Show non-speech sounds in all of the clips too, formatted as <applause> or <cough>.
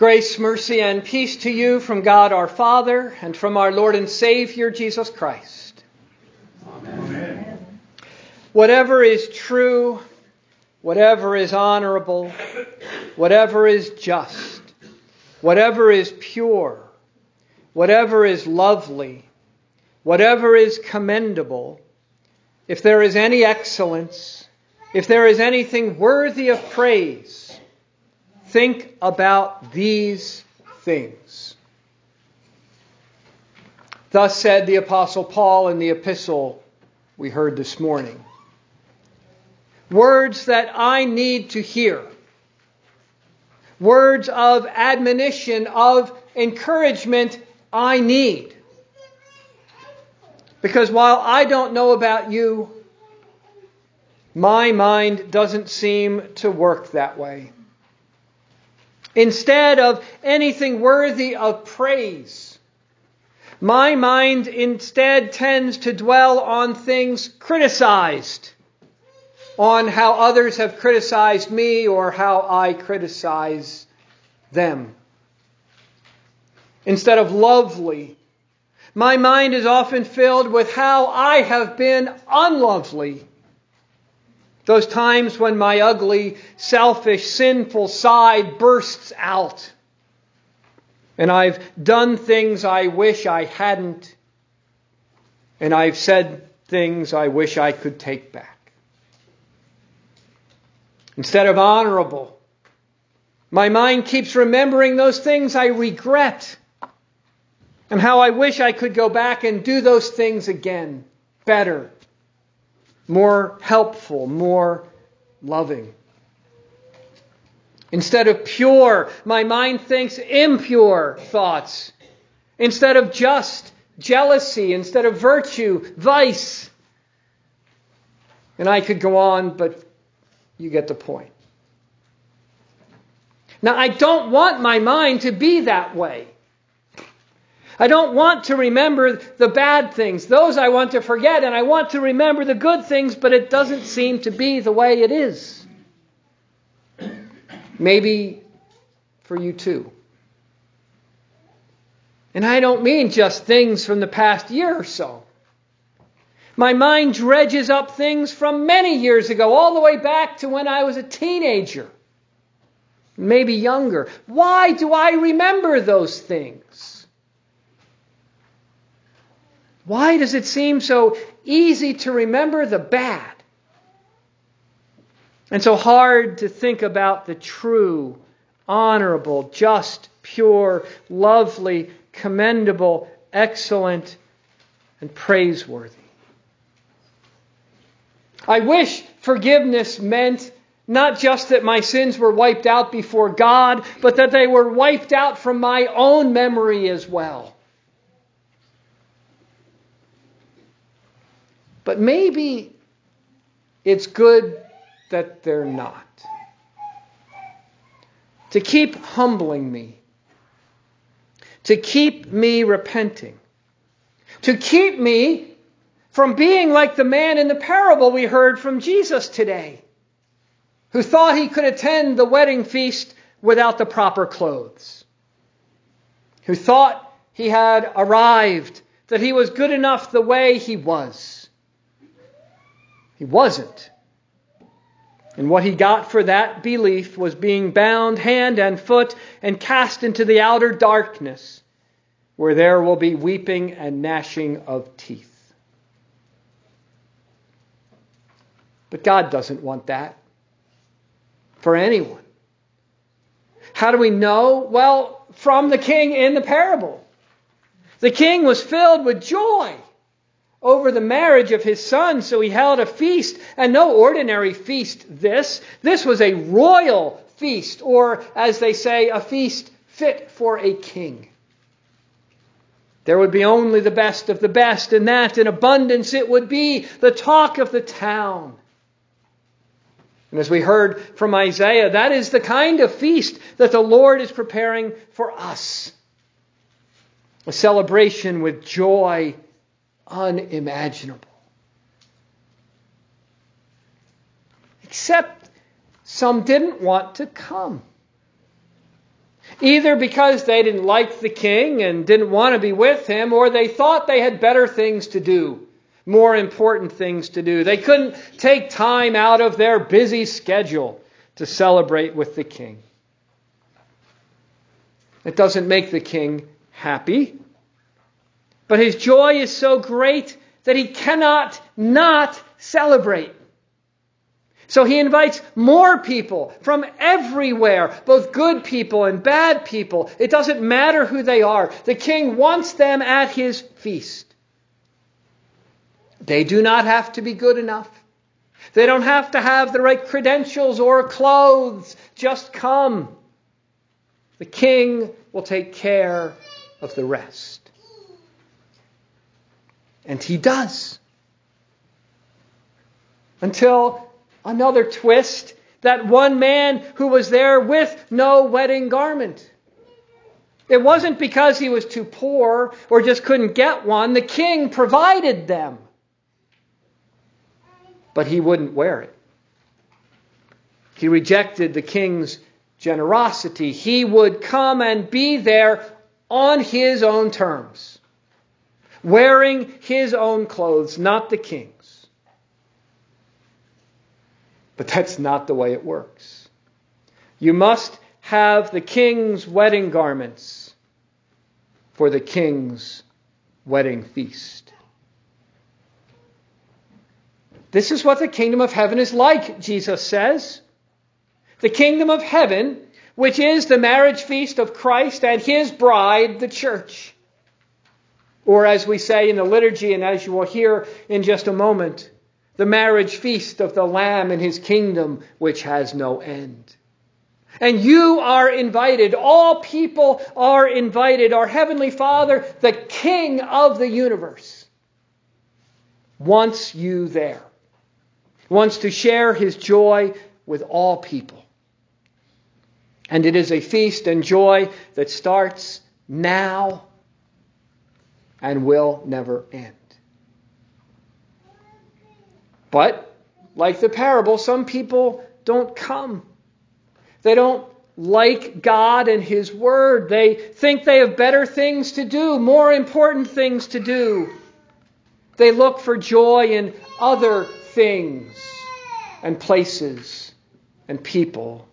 Grace, mercy, and peace to you from God our Father and from our Lord and Savior Jesus Christ. Amen. Whatever is true, whatever is honorable, whatever is just, whatever is pure, whatever is lovely, whatever is commendable, if there is any excellence, if there is anything worthy of praise, Think about these things. Thus said the Apostle Paul in the epistle we heard this morning. Words that I need to hear. Words of admonition, of encouragement I need. Because while I don't know about you, my mind doesn't seem to work that way. Instead of anything worthy of praise, my mind instead tends to dwell on things criticized, on how others have criticized me or how I criticize them. Instead of lovely, my mind is often filled with how I have been unlovely those times when my ugly, selfish, sinful side bursts out. And I've done things I wish I hadn't. And I've said things I wish I could take back. Instead of honorable, my mind keeps remembering those things I regret and how I wish I could go back and do those things again better more helpful, more loving. Instead of pure, my mind thinks impure thoughts. Instead of just, jealousy. Instead of virtue, vice. And I could go on, but you get the point. Now, I don't want my mind to be that way. I don't want to remember the bad things. Those I want to forget, and I want to remember the good things, but it doesn't seem to be the way it is. <clears throat> Maybe for you too. And I don't mean just things from the past year or so. My mind dredges up things from many years ago, all the way back to when I was a teenager, maybe younger. Why do I remember those things? Why does it seem so easy to remember the bad and so hard to think about the true, honorable, just, pure, lovely, commendable, excellent, and praiseworthy? I wish forgiveness meant not just that my sins were wiped out before God, but that they were wiped out from my own memory as well. But maybe it's good that they're not. To keep humbling me, to keep me repenting, to keep me from being like the man in the parable we heard from Jesus today, who thought he could attend the wedding feast without the proper clothes, who thought he had arrived, that he was good enough the way he was. He wasn't. And what he got for that belief was being bound hand and foot and cast into the outer darkness, where there will be weeping and gnashing of teeth. But God doesn't want that for anyone. How do we know? Well, from the king in the parable. The king was filled with joy over the marriage of his son, so he held a feast, and no ordinary feast this. This was a royal feast, or as they say, a feast fit for a king. There would be only the best of the best, and that in abundance it would be the talk of the town. And as we heard from Isaiah, that is the kind of feast that the Lord is preparing for us. A celebration with joy unimaginable. Except some didn't want to come. Either because they didn't like the king and didn't want to be with him, or they thought they had better things to do, more important things to do. They couldn't take time out of their busy schedule to celebrate with the king. It doesn't make the king happy, but his joy is so great that he cannot not celebrate. So he invites more people from everywhere, both good people and bad people. It doesn't matter who they are. The king wants them at his feast. They do not have to be good enough. They don't have to have the right credentials or clothes. Just come. The king will take care of the rest. And he does. Until Another twist that one man who was there with no wedding garment. It wasn't because he was too poor or just couldn't get one. The king provided them. But he wouldn't wear it. He rejected the king's generosity. He would come and be there on his own terms, wearing his own clothes, not the king's. But that's not the way it works. You must have the king's wedding garments for the king's wedding feast. This is what the kingdom of heaven is like, Jesus says. The kingdom of heaven, which is the marriage feast of Christ and his bride, the church. Or as we say in the liturgy, and as you will hear in just a moment, the marriage feast of the Lamb and his kingdom, which has no end. And you are invited. All people are invited. Our Heavenly Father, the King of the universe, wants you there, wants to share his joy with all people. And it is a feast and joy that starts now and will never end. But, like the parable, some people don't come. They don't like God and His Word. They think they have better things to do, more important things to do. They look for joy in other things and places and people,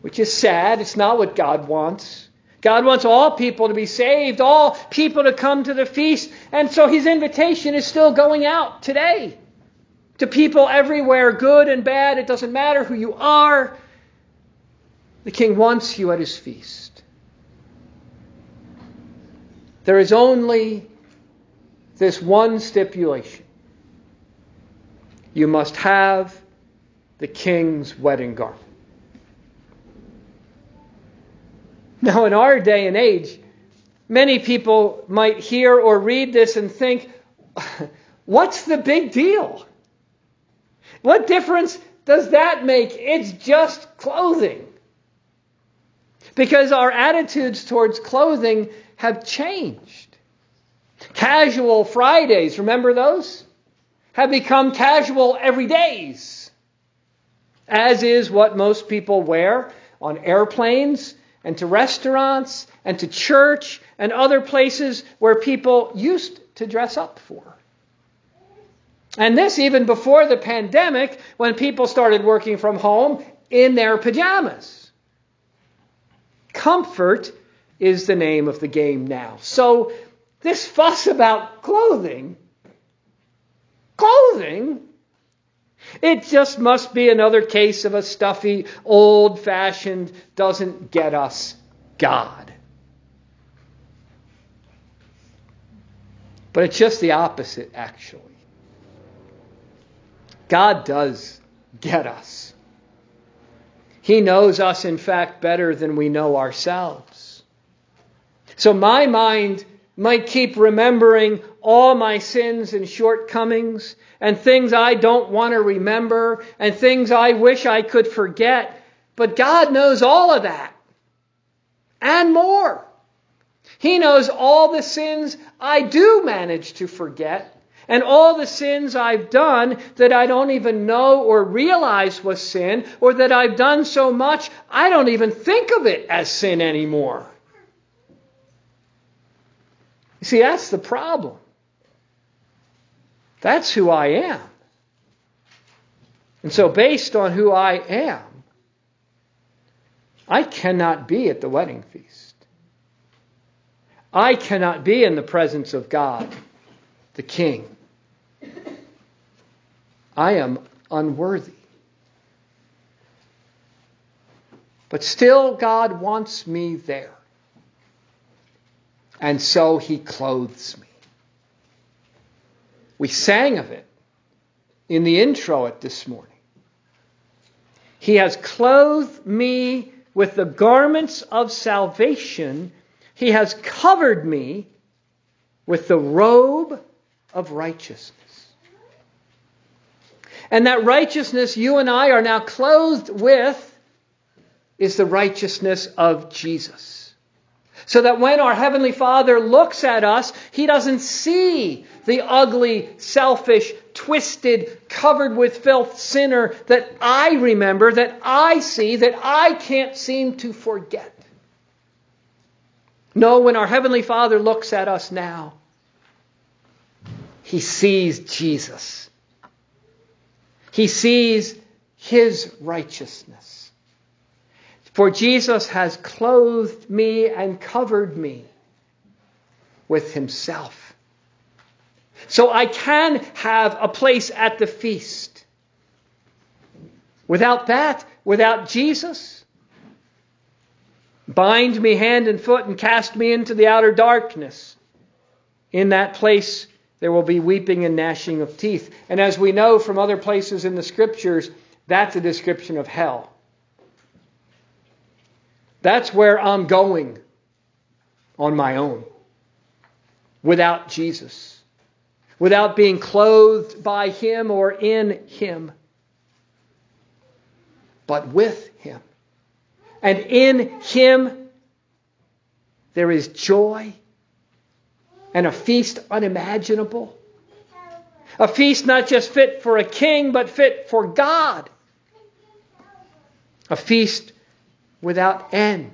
which is sad. It's not what God wants. God wants all people to be saved, all people to come to the feast. And so his invitation is still going out today to people everywhere, good and bad. It doesn't matter who you are. The king wants you at his feast. There is only this one stipulation you must have the king's wedding garment. Now, in our day and age, many people might hear or read this and think, what's the big deal? What difference does that make? It's just clothing. Because our attitudes towards clothing have changed. Casual Fridays, remember those? Have become casual everydays. As is what most people wear on airplanes and to restaurants and to church and other places where people used to dress up for. And this even before the pandemic when people started working from home in their pajamas. Comfort is the name of the game now. So this fuss about clothing, clothing it just must be another case of a stuffy, old fashioned, doesn't get us God. But it's just the opposite, actually. God does get us. He knows us, in fact, better than we know ourselves. So my mind might keep remembering all my sins and shortcomings and things I don't want to remember and things I wish I could forget. But God knows all of that and more. He knows all the sins I do manage to forget And all the sins I've done that I don't even know or realize was sin, or that I've done so much, I don't even think of it as sin anymore. You see, that's the problem. That's who I am. And so, based on who I am, I cannot be at the wedding feast. I cannot be in the presence of God, the King. I am unworthy. But still, God wants me there. And so he clothes me. We sang of it in the introit this morning. He has clothed me with the garments of salvation. He has covered me with the robe of righteousness. And that righteousness you and I are now clothed with is the righteousness of Jesus. So that when our Heavenly Father looks at us, He doesn't see the ugly, selfish, twisted, covered with filth sinner that I remember, that I see, that I can't seem to forget. No, when our Heavenly Father looks at us now, He sees Jesus. He sees His righteousness. For Jesus has clothed me and covered me with Himself. So I can have a place at the feast. Without that, without Jesus, bind me hand and foot and cast me into the outer darkness. In that place, there will be weeping and gnashing of teeth. And as we know from other places in the scriptures, that's a description of hell. That's where I'm going on my own without Jesus without being clothed by Him or in Him, but with Him. And in Him, there is joy and a feast unimaginable. A feast not just fit for a king, but fit for God. A feast without end.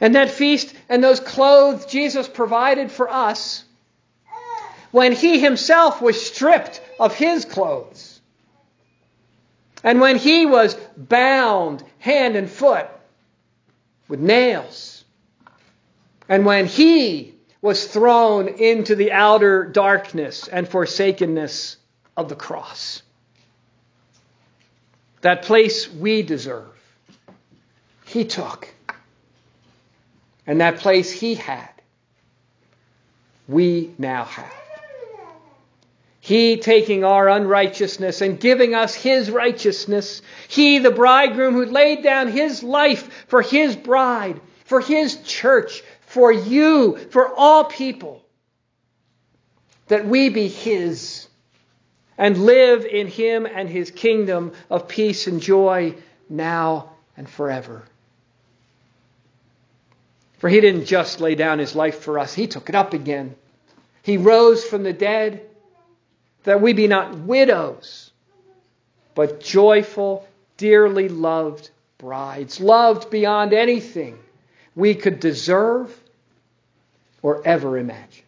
And that feast and those clothes Jesus provided for us when he himself was stripped of his clothes. And when he was bound hand and foot with nails. And when he was thrown into the outer darkness and forsakenness of the cross. That place we deserve, he took. And that place he had, we now have. He taking our unrighteousness and giving us His righteousness. He, the bridegroom who laid down His life for His bride, for His church, for you, for all people. That we be His and live in Him and His kingdom of peace and joy now and forever. For He didn't just lay down His life for us, He took it up again. He rose from the dead that we be not widows, but joyful, dearly loved brides, loved beyond anything we could deserve or ever imagine.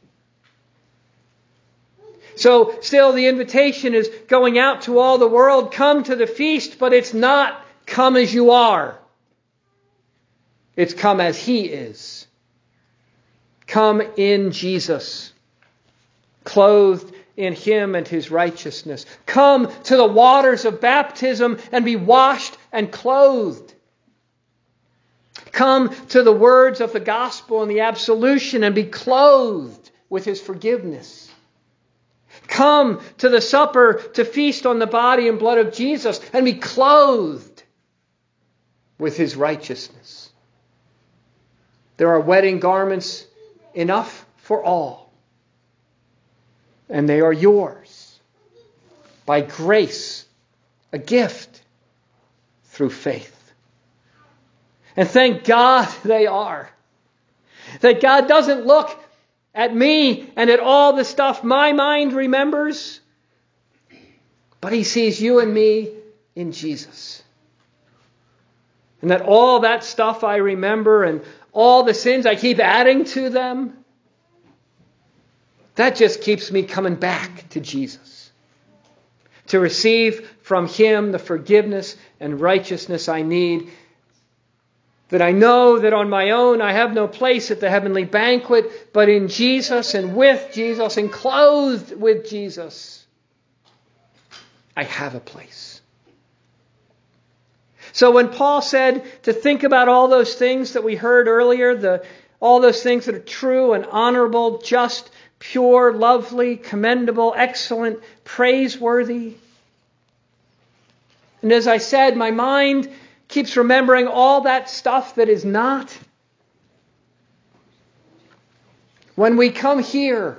So, still, the invitation is going out to all the world come to the feast, but it's not come as you are. It's come as He is. Come in Jesus, clothed in him and his righteousness. Come to the waters of baptism and be washed and clothed. Come to the words of the gospel and the absolution and be clothed with his forgiveness. Come to the supper to feast on the body and blood of Jesus and be clothed with his righteousness. There are wedding garments enough for all and they are yours by grace, a gift through faith. And thank God <laughs> they are. That God doesn't look at me and at all the stuff my mind remembers, but he sees you and me in Jesus. And that all that stuff I remember and all the sins I keep adding to them, that just keeps me coming back to Jesus. To receive from Him the forgiveness and righteousness I need that I know that on my own I have no place at the heavenly banquet, but in Jesus and with Jesus and clothed with Jesus, I have a place. So when Paul said to think about all those things that we heard earlier, the, all those things that are true and honorable, just, pure, lovely, commendable, excellent, praiseworthy. And as I said, my mind keeps remembering all that stuff that is not. When we come here,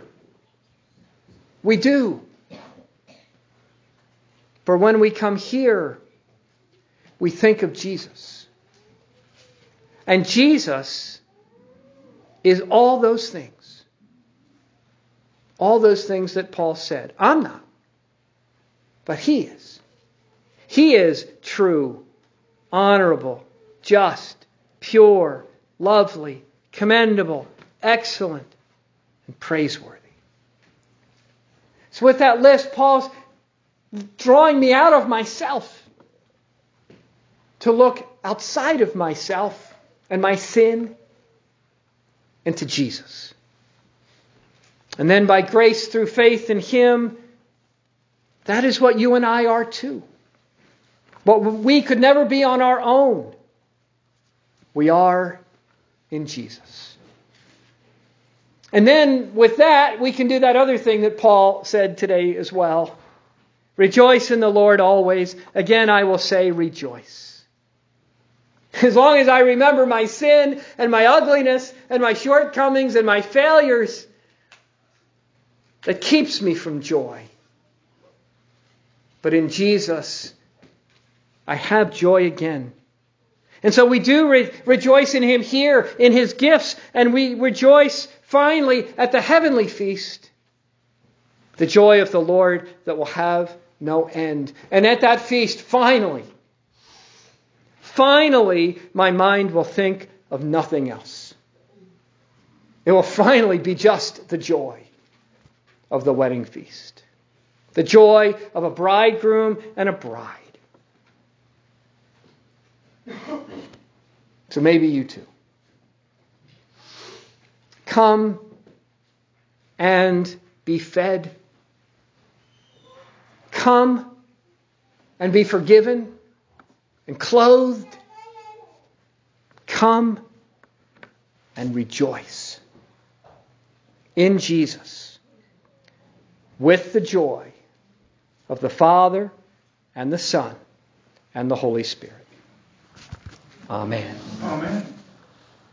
we do. For when we come here, we think of Jesus. And Jesus is all those things. All those things that Paul said. I'm not. But he is. He is true honorable, just, pure, lovely, commendable, excellent, and praiseworthy. So, with that list, Paul's drawing me out of myself to look outside of myself and my sin and to Jesus. And then by grace through faith in Him, that is what you and I are too. What we could never be on our own, we are in Jesus. And then with that, we can do that other thing that Paul said today as well. Rejoice in the Lord always. Again, I will say rejoice. <laughs> As long as I remember my sin and my ugliness and my shortcomings and my failures, that keeps me from joy. But in Jesus, I have joy again. And so we do re- rejoice in Him here, in His gifts, and we rejoice finally at the heavenly feast, the joy of the Lord that will have no end. And at that feast, finally, finally, my mind will think of nothing else. It will finally be just the joy of the wedding feast, the joy of a bridegroom and a bride. So maybe you too. Come and be fed. Come and be forgiven and clothed. Come and rejoice in Jesus with the joy of the Father and the Son and the Holy Spirit. Amen. Amen.